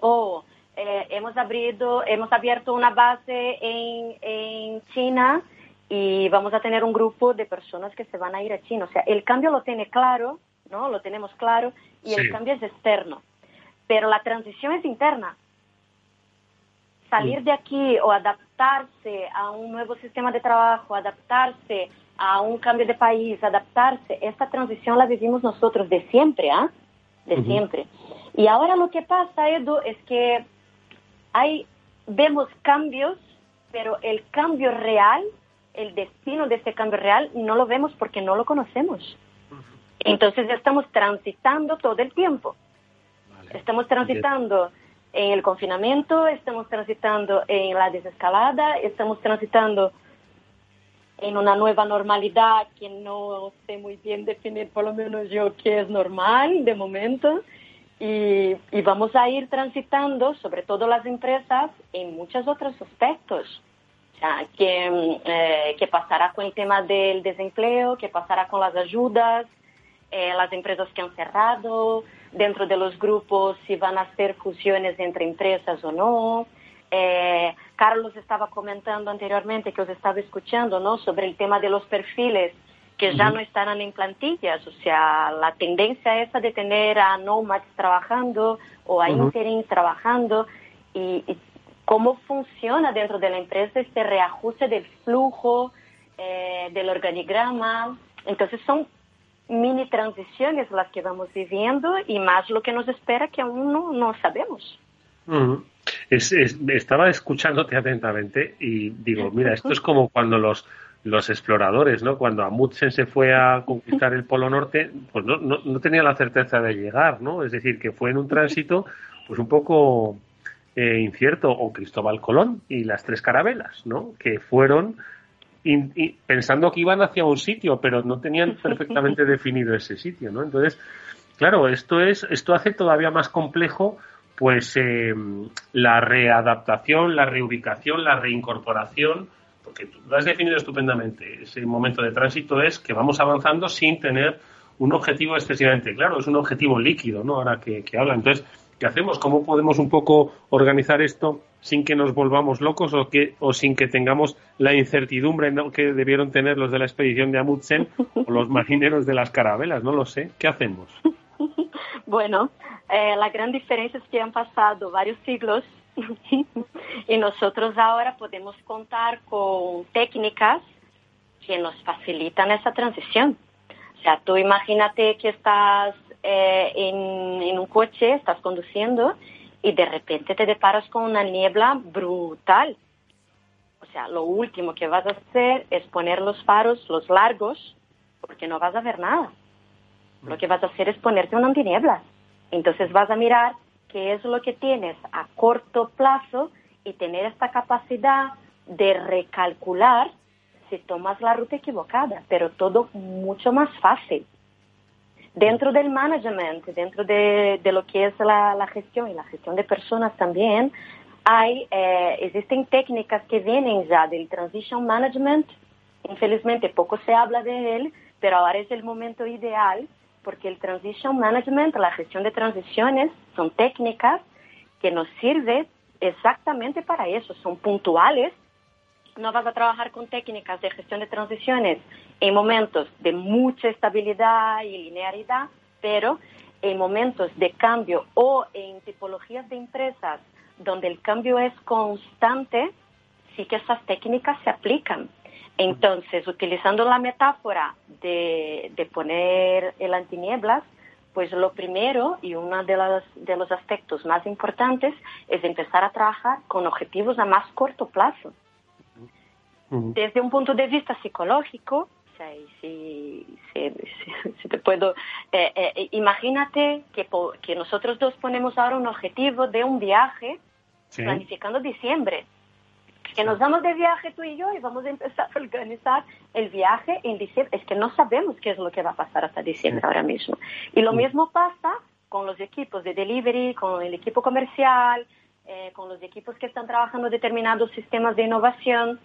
O eh, hemos, abrido, hemos abierto una base en, en China y vamos a tener un grupo de personas que se van a ir a China. O sea, el cambio lo tiene claro, ¿no? Lo tenemos claro y el cambio es externo. Pero la transición es interna. Salir mm. de aquí o adaptarse a un nuevo sistema de trabajo, adaptarse a un cambio de país, adaptarse, esta transición la vivimos nosotros de siempre, ¿ah? De siempre. Y ahora lo que pasa, Edu, es que hay, vemos cambios, pero el cambio real el destino de ese cambio real no lo vemos porque no lo conocemos. Entonces estamos transitando todo el tiempo. Estamos transitando en el confinamiento, estamos transitando en la desescalada, estamos transitando en una nueva normalidad que no sé muy bien definir, por lo menos yo, qué es normal de momento. Y, vamos a ir transitando, sobre todo las empresas, en muchos otros aspectos que, eh, que pasará con el tema del desempleo, que pasará con las ayudas, eh, las empresas que han cerrado, dentro de los grupos si van a hacer fusiones entre empresas o no. Eh, Carlos estaba comentando anteriormente que os estaba escuchando, ¿no? Sobre el tema de los perfiles que ya no estarán en plantillas, o sea, la tendencia esa de tener a nómadas trabajando o a uh trabajando y, y, cómo funciona dentro de la empresa este reajuste del flujo, eh, del organigrama. Entonces son mini transiciones las que vamos viviendo y más lo que nos espera que aún no, no sabemos. estaba escuchándote atentamente y digo, mira, esto es como cuando los, los exploradores, ¿no? Cuando Amundsen se fue a conquistar el Polo Norte, pues no, no, no, tenía la certeza de llegar, ¿no? Es decir, que fue en un tránsito, pues un poco eh, incierto, o Cristóbal Colón y las tres carabelas, ¿no? Que fueron pensando que iban hacia un sitio, pero no tenían perfectamente definido ese sitio, ¿no? Entonces, claro, esto es, esto hace todavía más complejo pues eh, la readaptación, la reubicación, la reincorporación, porque tú lo has definido estupendamente. Ese momento de tránsito es que vamos avanzando sin tener un objetivo excesivamente claro, es un objetivo líquido, ¿no? Ahora que, que habla. Entonces, ¿qué hacemos? ¿Cómo podemos un poco organizar esto sin que nos volvamos locos o, que, o sin que tengamos la incertidumbre que debieron tener los de la expedición de Amundsen o los marineros de las carabelas? No lo sé. ¿Qué hacemos? Bueno, eh, la gran diferencia es que han pasado varios siglos y nosotros ahora podemos contar con técnicas que nos facilitan esa transición. O sea, tú imagínate que estás eh, en, un coche, estás conduciendo y de repente te deparas con una niebla brutal. O sea, lo último que vas a hacer es poner los faros, los largos, porque no vas a ver nada. Lo que vas a hacer es ponerte una antiniebla. Entonces vas a mirar qué es lo que tienes a corto plazo y tener esta capacidad de recalcular si tomas la ruta equivocada, pero todo mucho más fácil. Dentro del management, dentro de, lo que es la, gestión y la gestión de personas también, hay, eh, existen técnicas que vienen ya del transition management. Infelizmente poco se habla de él, pero ahora es el momento ideal porque el transition management, la gestión de transiciones, son técnicas que nos sirven exactamente para eso, son puntuales. No vas a trabajar con técnicas de gestión de transiciones en momentos de mucha estabilidad y linearidad, pero en momentos de cambio o en tipologías de empresas donde el cambio es constante, sí que esas técnicas se aplican. Entonces, utilizando la metáfora de, poner el antinieblas, pues lo primero y uno de los, de los aspectos más importantes es empezar a trabajar con objetivos a más corto plazo. Desde un punto de vista psicológico, si, si, te puedo, eh, eh, imagínate que, que nosotros dos ponemos ahora un objetivo de un viaje planificando diciembre que nos vamos de viaje tú y yo y vamos a empezar a organizar el viaje en diciembre. Es que no sabemos qué es lo que va a pasar hasta diciembre ahora mismo. Y lo mismo pasa con los equipos de delivery, con el equipo comercial, eh, con los equipos que están trabajando determinados sistemas de innovación.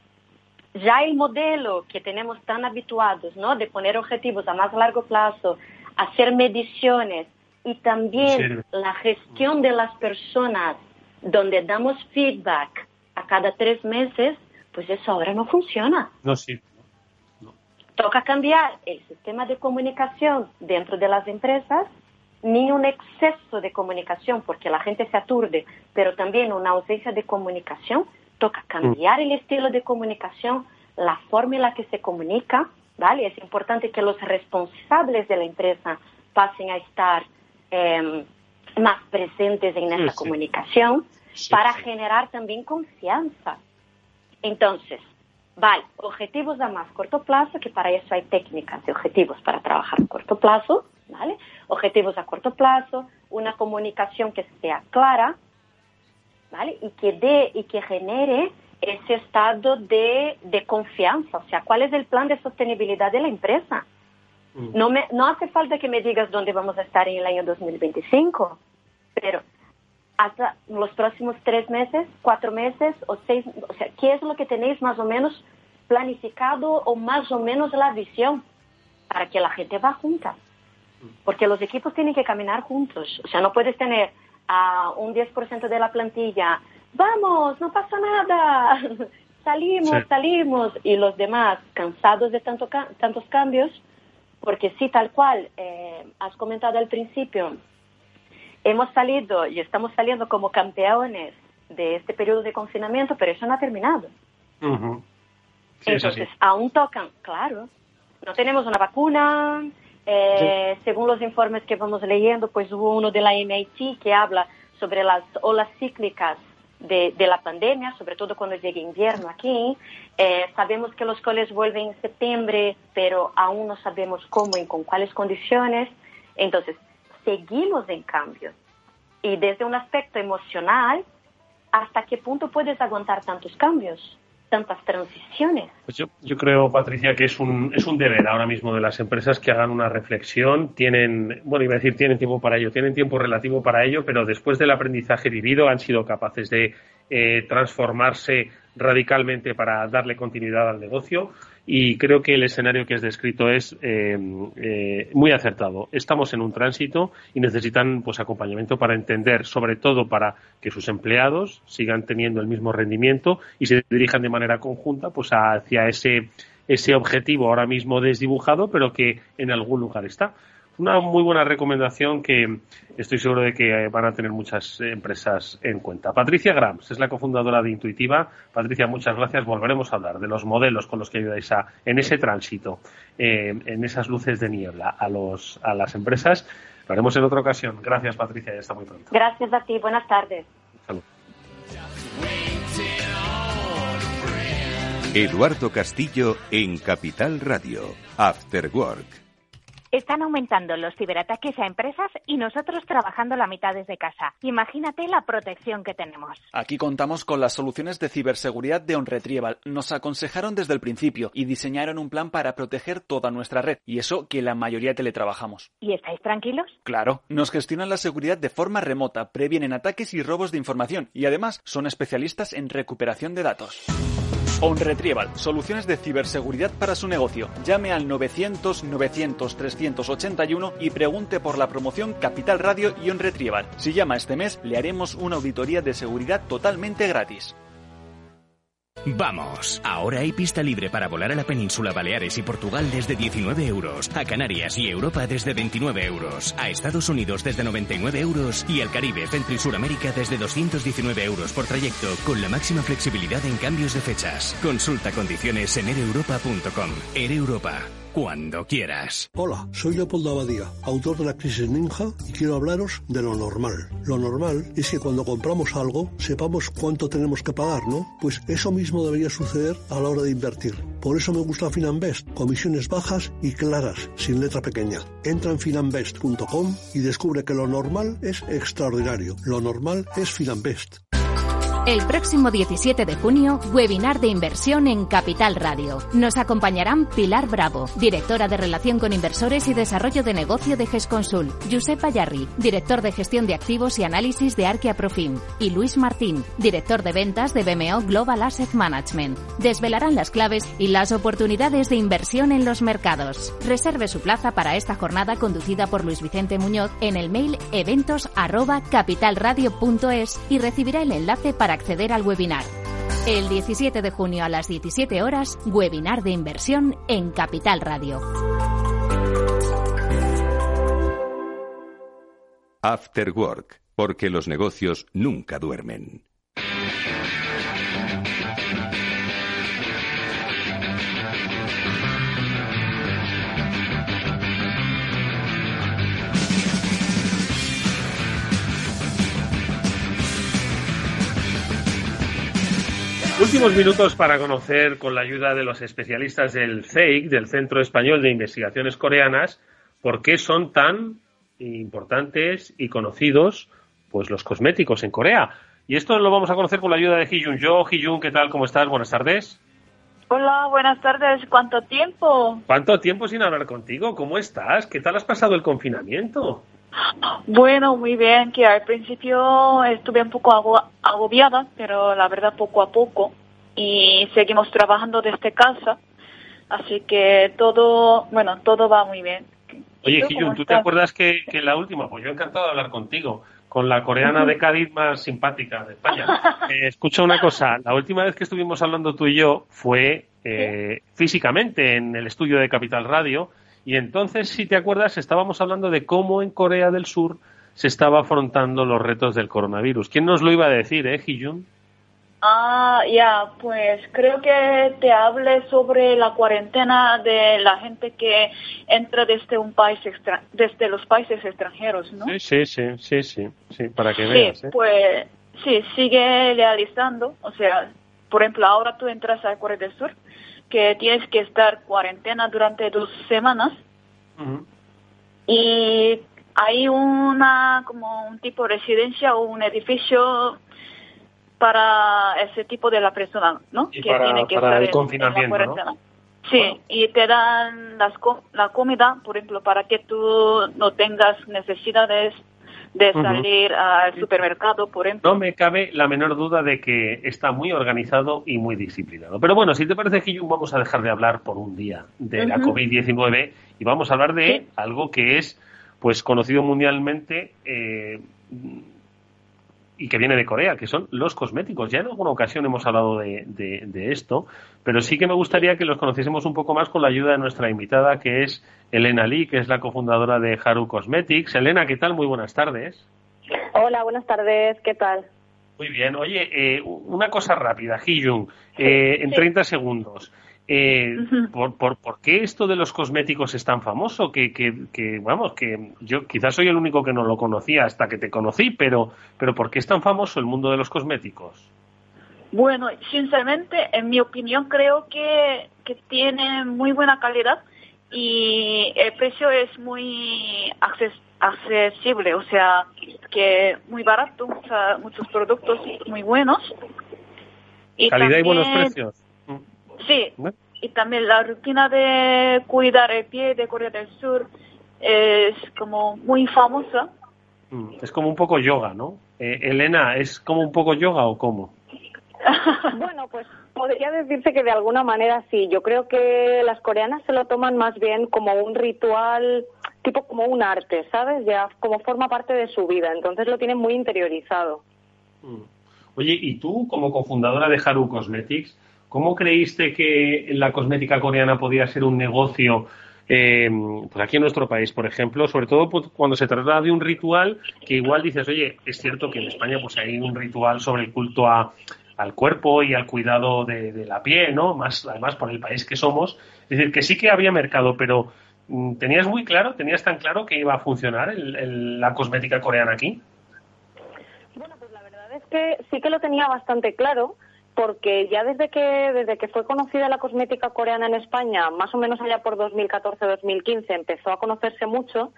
Ya el modelo que tenemos tan habituados, ¿no? De poner objetivos a más largo plazo, hacer mediciones y también la gestión de las personas donde damos feedback cada tres meses, pues eso ahora no funciona. No, sí. Toca cambiar el sistema de comunicación dentro de las empresas, ni un exceso de comunicación porque la gente se aturde, pero también una ausencia de comunicación. Toca cambiar el estilo de comunicación, la forma en la que se comunica, ¿vale? Es importante que los responsables de la empresa pasen a estar em, más presentes en esa comunicación para generar también confianza. Entonces, vale, objetivos a más corto plazo, que para eso hay técnicas de objetivos para trabajar a corto plazo, ¿vale? Objetivos a corto plazo, una comunicación que sea clara, ¿vale? Y que dé y que genere ese estado de, de confianza, o sea, ¿cuál es el plan de sostenibilidad de la empresa? Mm. No, me, no hace falta que me digas dónde vamos a estar en el año 2025, pero hasta los próximos tres meses, cuatro meses o seis, o sea, ¿qué es lo que tenéis más o menos planificado o más o menos la visión para que la gente va junta? Porque los equipos tienen que caminar juntos, o sea, no puedes tener a un 10% de la plantilla, vamos, no pasa nada, salimos, salimos, y los demás cansados de tanto, tantos cambios, porque sí, tal cual, eh, has comentado al principio, hemos salido y estamos saliendo como campeones de este periodo de confinamiento, pero eso no ha terminado. Entonces, aún tocan, claro, no tenemos una vacuna. Eh, según los informes que vamos leyendo, pues hubo uno de la MIT que habla sobre las olas cíclicas de, la pandemia, sobre todo cuando llegue invierno aquí. Eh, sabemos que los coles vuelven en septiembre, pero aún no sabemos cómo y con cuáles condiciones. Entonces, seguimos en cambio. Y desde un aspecto emocional, ¿hasta qué punto puedes aguantar tantos cambios? tantas transiciones. Pues yo, yo creo, Patricia, que es un, es un deber ahora mismo de las empresas que hagan una reflexión. Tienen, bueno, iba a decir, tienen tiempo para ello, tienen tiempo relativo para ello, pero después del aprendizaje vivido han sido capaces de eh, transformarse radicalmente para darle continuidad al negocio y creo que el escenario que has descrito es eh, eh, muy acertado. Estamos en un tránsito y necesitan pues acompañamiento para entender, sobre todo para que sus empleados sigan teniendo el mismo rendimiento y se dirijan de manera conjunta pues hacia ese ese objetivo ahora mismo desdibujado, pero que en algún lugar está una muy buena recomendación que estoy seguro de que van a tener muchas empresas en cuenta. Patricia Grams es la cofundadora de Intuitiva. Patricia, muchas gracias. Volveremos a hablar de los modelos con los que ayudáis a, en ese tránsito, eh, en esas luces de niebla a, los, a las empresas. Lo haremos en otra ocasión. Gracias, Patricia, y hasta muy pronto. Gracias a ti. Buenas tardes. Salud. Eduardo Castillo en Capital Radio. After Work. Están aumentando los ciberataques a empresas y nosotros trabajando la mitad desde casa. Imagínate la protección que tenemos. Aquí contamos con las soluciones de ciberseguridad de OnRetrieval. Nos aconsejaron desde el principio y diseñaron un plan para proteger toda nuestra red. Y eso que la mayoría teletrabajamos. ¿Y estáis tranquilos? Claro. Nos gestionan la seguridad de forma remota, previenen ataques y robos de información y además son especialistas en recuperación de datos. OnRetrieval, soluciones de ciberseguridad para su negocio. Llame al 900-900-381 y pregunte por la promoción Capital Radio y OnRetrieval. Si llama este mes, le haremos una auditoría de seguridad totalmente gratis. Vamos, ahora hay pista libre para volar a la península Baleares y Portugal desde 19 euros, a Canarias y Europa desde 29 euros, a Estados Unidos desde 99 euros y al Caribe, Centro y Suramérica desde 219 euros por trayecto, con la máxima flexibilidad en cambios de fechas. Consulta condiciones en ereuropa.com. Air Europa cuando quieras. Hola, soy Leopoldo Abadía, autor de La Crisis Ninja, y quiero hablaros de lo normal. Lo normal es que cuando compramos algo sepamos cuánto tenemos que pagar, ¿no? Pues eso mismo debería suceder a la hora de invertir. Por eso me gusta Finanbest, comisiones bajas y claras, sin letra pequeña. Entra en finanbest.com y descubre que lo normal es extraordinario. Lo normal es Finanbest. El próximo 17 de junio, webinar de inversión en Capital Radio. Nos acompañarán Pilar Bravo, directora de Relación con Inversores y Desarrollo de Negocio de GESConsul, Josep Ayarri, director de Gestión de Activos y Análisis de Arquia Profim, y Luis Martín, director de Ventas de BMO Global Asset Management. Desvelarán las claves y las oportunidades de inversión en los mercados. Reserve su plaza para esta jornada conducida por Luis Vicente Muñoz en el mail eventos@capitalradio.es y recibirá el enlace para acceder al webinar. El 17 de junio a las 17 horas, webinar de inversión en Capital Radio. After Work, porque los negocios nunca duermen. Últimos minutos para conocer, con la ayuda de los especialistas del CEIC, del Centro Español de Investigaciones Coreanas, por qué son tan importantes y conocidos pues los cosméticos en Corea. Y esto lo vamos a conocer con la ayuda de Hee-Jun. Yo, Hee-Jun, ¿qué tal? ¿Cómo estás? Buenas tardes. Hola, buenas tardes. ¿Cuánto tiempo? ¿Cuánto tiempo sin hablar contigo? ¿Cómo estás? ¿Qué tal has pasado el confinamiento? Bueno, muy bien, que al principio estuve un poco agobiada, pero la verdad poco a poco. Y seguimos trabajando desde casa, así que todo, bueno, todo va muy bien. Oye, Giyun, ¿tú te acuerdas que, que la última, pues yo encantado de hablar contigo, con la coreana de Cádiz más simpática de España. Eh, escucha una cosa, la última vez que estuvimos hablando tú y yo fue eh, físicamente en el estudio de Capital Radio y entonces, si te acuerdas, estábamos hablando de cómo en Corea del Sur se estaba afrontando los retos del coronavirus. ¿Quién nos lo iba a decir, eh, Hee-Jun? Ah, ya, pues creo que te hable sobre la cuarentena de la gente que entra desde un país desde los países extranjeros, ¿no? Sí, sí, sí, sí, sí, para que veas. Sí, pues sí, sigue realizando. O sea, por ejemplo, ahora tú entras a Corea del Sur, que tienes que estar cuarentena durante dos semanas. Y hay una, como un tipo de residencia o un edificio para ese tipo de la persona, ¿no? que tiene que estar el confinamiento, ¿no? Sí, y te dan las, la comida, por ejemplo, para que tú no tengas necesidades de salir al supermercado, por ejemplo. No me cabe la menor duda de que está muy organizado y muy disciplinado. Pero bueno, si te parece, que vamos a dejar de hablar por un día de la COVID-19 y vamos a hablar de algo que es pues conocido mundialmente eh, y que viene de Corea, que son los cosméticos. Ya en alguna ocasión hemos hablado de, de, esto, pero sí que me gustaría que los conociésemos un poco más con la ayuda de nuestra invitada, que es Elena Lee, que es la cofundadora de Haru Cosmetics. Elena, ¿qué tal? Muy buenas tardes. Hola, buenas tardes, ¿qué tal? Muy bien. Oye, eh, una cosa rápida, Hee eh, en 30 segundos. Eh, por, por, por, qué esto de los cosméticos es tan famoso? Que, que, vamos, que yo quizás soy el único que no lo conocía hasta que te conocí, pero, pero ¿por qué es tan famoso el mundo de los cosméticos? Bueno, sinceramente, en mi opinión, creo que, que tiene muy buena calidad y el precio es muy accesible, o sea, que muy barato, muchos productos muy buenos. Y calidad y buenos precios. Sí, y también la rutina de cuidar el pie de Corea del Sur es como muy famosa. Mm, es como un poco yoga, ¿no? Eh, Elena, ¿es como un poco yoga o cómo? bueno, pues podría decirse que de alguna manera sí. Yo creo que las coreanas se lo toman más bien como un ritual, tipo como un arte, ¿sabes? Ya como forma parte de su vida. Entonces lo tienen muy interiorizado. Mm. Oye, ¿y tú como cofundadora de Haru Cosmetics, ¿Cómo creíste que la cosmética coreana podía ser un negocio eh, pues aquí en nuestro país, por ejemplo, sobre todo pues, cuando se trata de un ritual que igual dices, oye, es cierto que en España pues hay un ritual sobre el culto al cuerpo y al cuidado de, la piel, ¿no? Más además por el país que somos, es decir, que sí que había mercado, pero mm, ¿tenías muy claro, tenías tan claro que iba a funcionar la cosmética coreana aquí? Bueno, pues la verdad es que sí que lo tenía bastante claro porque ya desde que desde que fue conocida la cosmética coreana en España, más o menos allá por 2014-2015, empezó a conocerse mucho.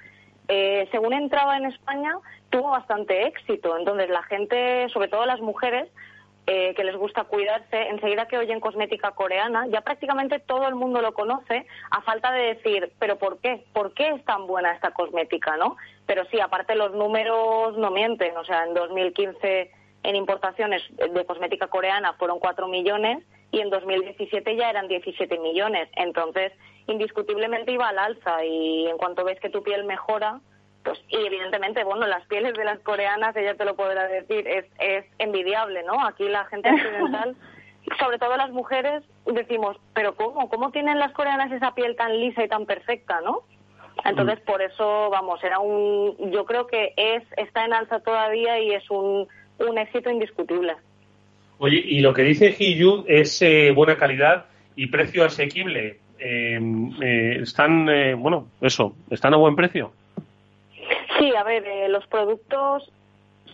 Eh, según entraba en España, tuvo bastante éxito. Entonces, la gente, sobre todo las mujeres, eh, que les gusta cuidarse, enseguida que oyen cosmética coreana, ya prácticamente todo el mundo lo conoce, a falta de decir, ¿pero por qué? ¿Por qué es tan buena esta cosmética, no? Pero sí, aparte los números no mienten. O sea, en 2015 en importaciones de cosmética coreana fueron 4 millones y en 2017 ya eran 17 millones. Entonces, indiscutiblemente iba al alza y en cuanto ves que tu piel mejora, pues y evidentemente, bueno, las pieles de las coreanas, ella te lo podrá decir, es, es envidiable, ¿no? Aquí la gente occidental, sobre todo las mujeres, decimos, pero ¿cómo? ¿Cómo tienen las coreanas esa piel tan lisa y tan perfecta, no? Entonces, por eso, vamos, era un, yo creo que es, está en alza todavía y es un un éxito indiscutible. Oye, y lo que dice Hiyun es eh, buena calidad y precio asequible. Eh, eh, están, bueno, eso, están a buen precio. Sí, a ver, los productos,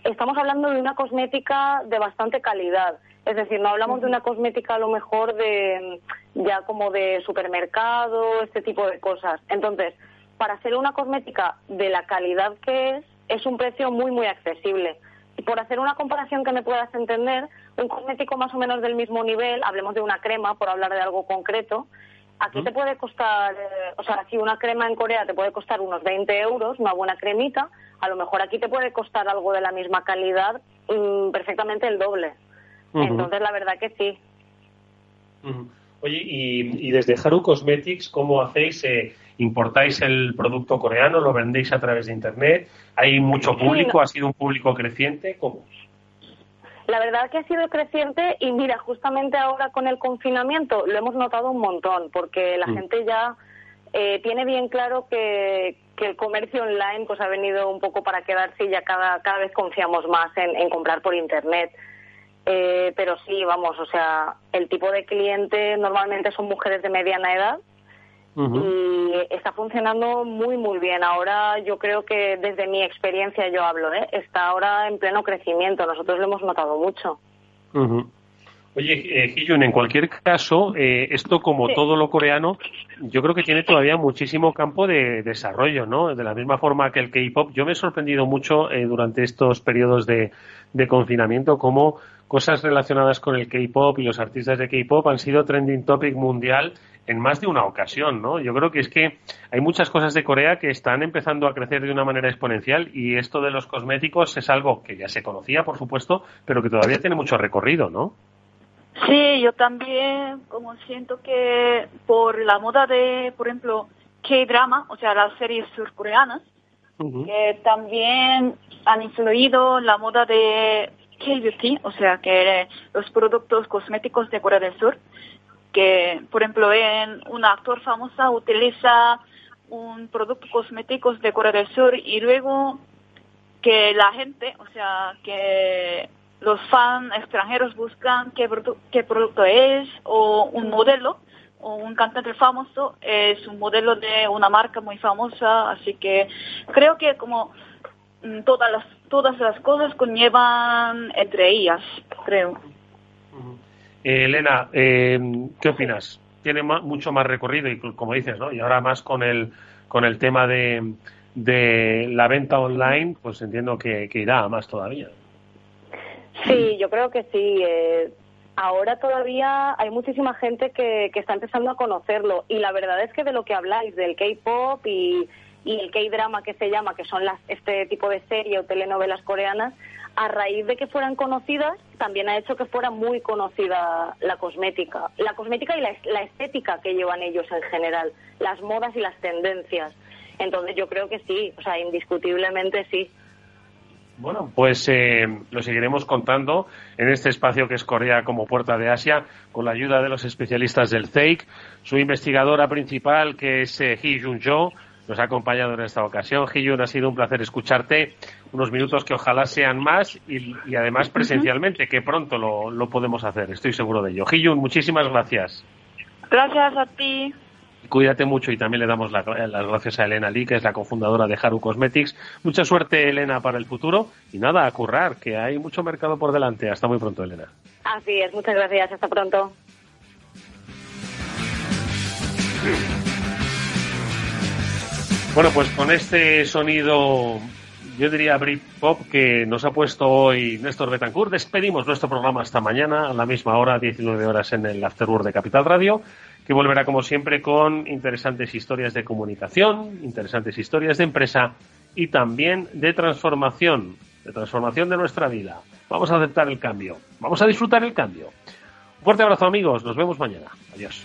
estamos hablando de una cosmética de bastante calidad. Es decir, no hablamos de una cosmética a lo mejor de ya como de supermercado, este tipo de cosas. Entonces, para hacer una cosmética de la calidad que es, es un precio muy, muy accesible por hacer una comparación que me puedas entender, un cosmético más o menos del mismo nivel, hablemos de una crema, por hablar de algo concreto, aquí te puede costar, eh, o sea, si una crema en Corea te puede costar unos 20 euros, una buena cremita, a lo mejor aquí te puede costar algo de la misma calidad, mm, perfectamente el doble. Entonces, la verdad que sí. Oye, y, y, desde Haru Cosmetics, ¿cómo hacéis? Eh, ¿Importáis el producto coreano? ¿Lo vendéis a través de Internet? ¿Hay mucho público? ¿Ha sido un público creciente? ¿Cómo? La verdad que ha sido creciente y mira, justamente ahora con el confinamiento lo hemos notado un montón porque la mm. gente ya eh, tiene bien claro que, que, el comercio online pues ha venido un poco para quedarse y ya cada, cada vez confiamos más en, en comprar por Internet. Eh, pero sí, vamos, o sea, el tipo de cliente normalmente son mujeres de mediana edad y está funcionando muy muy bien. Ahora yo creo que desde mi experiencia yo hablo, ¿eh? está ahora en pleno crecimiento. Nosotros lo hemos notado mucho. Oye, eh, en cualquier caso, eh, esto como todo lo coreano, yo creo que tiene todavía muchísimo campo de desarrollo, ¿no? De la misma forma que el K-pop, yo me he sorprendido mucho eh, durante estos periodos de, de confinamiento cómo cosas relacionadas con el K-pop y los artistas de K-pop han sido trending topic mundial en más de una ocasión, ¿no? Yo creo que es que hay muchas cosas de Corea que están empezando a crecer de una manera exponencial y esto de los cosméticos es algo que ya se conocía, por supuesto, pero que todavía tiene mucho recorrido, ¿no? Sí, yo también como siento que por la moda de, por ejemplo, K-drama, o sea, las series surcoreanas, que también han influido la moda de K-beauty, o sea, que los productos cosméticos de Corea del Sur, que, por ejemplo, en un actor famoso utiliza un producto cosmético de Corea del Sur y luego que la gente, o sea, que los fans extranjeros buscan qué, qué producto es o un modelo o un cantante famoso es un modelo de una marca muy famosa, así que creo que como mm, todas las todas las cosas conllevan entre ellas, creo. Eh, Elena, eh, ¿qué opinas? Tiene mucho más recorrido y como dices, ¿no? Y ahora más con el con el tema de, de la venta online, pues entiendo que, irá más todavía. Sí, yo creo que sí. Eh, ahora todavía hay muchísima gente que, que está empezando a conocerlo y la verdad es que de lo que habláis, del K-pop y, y el K-drama que se llama, que son las, este tipo de serie o telenovelas coreanas, a raíz de que fueran conocidas, también ha hecho que fuera muy conocida la cosmética. La cosmética y la, estética que llevan ellos en general, las modas y las tendencias. Entonces yo creo que sí, o sea, indiscutiblemente sí. Bueno, pues eh, lo seguiremos contando en este espacio que es Corea como puerta de Asia, con la ayuda de los especialistas del CEIC, su investigadora principal que es eh, Hee Jun-jo, nos ha acompañado en esta ocasión. Hiyun, ha sido un placer escucharte. Unos minutos que ojalá sean más y, además presencialmente, que pronto lo, podemos hacer, estoy seguro de ello. Hiyun, muchísimas gracias. Gracias a ti. Cuídate mucho y también le damos las gracias a Elena Lee, que es la cofundadora de Haru Cosmetics. Mucha suerte, Elena, para el futuro. Y nada, a currar, que hay mucho mercado por delante. Hasta muy pronto, Elena. Así es, muchas gracias. Hasta pronto. Bueno, pues con este sonido, yo diría Britpop, que nos ha puesto hoy Néstor Betancourt, despedimos nuestro programa hasta mañana a la misma hora, 19 horas en el Afterword de Capital Radio, que volverá como siempre con interesantes historias de comunicación, interesantes historias de empresa y también de transformación, de transformación de nuestra vida. Vamos a aceptar el cambio, vamos a disfrutar el cambio. Un fuerte abrazo amigos, nos vemos mañana. Adiós.